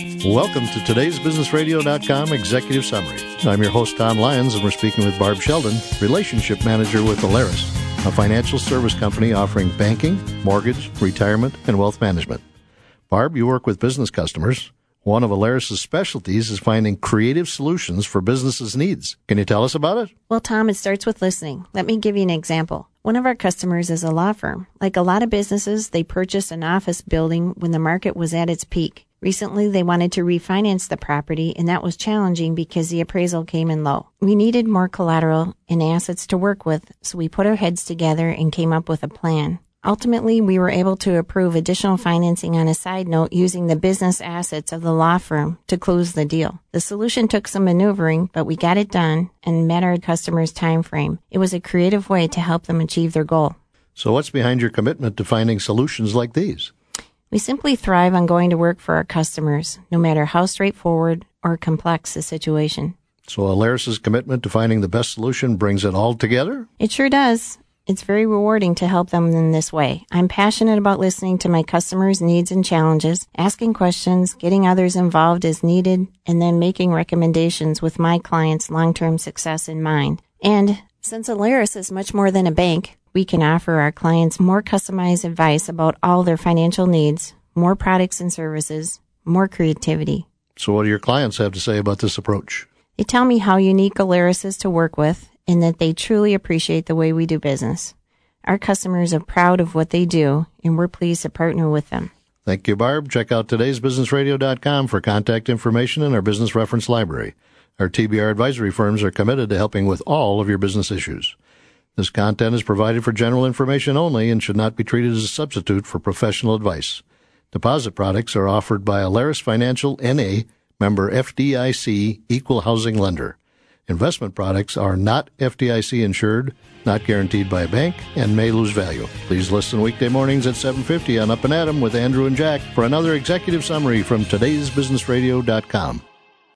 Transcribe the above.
Welcome to today's BusinessRadio.com Executive Summary. I'm your host, Tom Lyons, and we're speaking with Barb Sheldon, Relationship Manager with Alerus, a financial service company offering banking, mortgage, retirement, and wealth management. Barb, you work with business customers. One of Alerus' specialties is finding creative solutions for businesses' needs. Can you tell us about it? Well, Tom, it starts with listening. Let me give you an example. One of our customers is a law firm. Like a lot of businesses, they purchased an office building when the market was at its peak. Recently, they wanted to refinance the property, and that was challenging because the appraisal came in low. We needed more collateral and assets to work with, so we put our heads together and came up with a plan. Ultimately, we were able to approve additional financing on a side note using the business assets of the law firm to close the deal. The solution took some maneuvering, but we got it done and met our customers' time frame. It was a creative way to help them achieve their goal. So, what's behind your commitment to finding solutions like these? We simply thrive on going to work for our customers, no matter how straightforward or complex the situation. So, Alerus' commitment to finding the best solution brings it all together? It sure does. It's very rewarding to help them in this way. I'm passionate about listening to my customers' needs and challenges, asking questions, getting others involved as needed, and then making recommendations with my clients' long-term success in mind. And since Alerus is much more than a bank, we can offer our clients more customized advice about all their financial needs, more products and services, more creativity. So, what do your clients have to say about this approach? They tell me how unique Alerus is to work with and that they truly appreciate the way we do business. Our customers are proud of what they do, and we're pleased to partner with them. Thank you, Barb. Check out today'sbusinessradio.com for contact information and our business reference library. Our TBR advisory firms are committed to helping with all of your business issues. This content is provided for general information only and should not be treated as a substitute for professional advice. Deposit products are offered by Alerus Financial NA, member FDIC, equal housing lender. Investment products are not FDIC insured, not guaranteed by a bank, and may lose value. Please listen weekday mornings at 7:50 on Up and Adam with Andrew and Jack for another executive summary from today'sbusinessradio.com.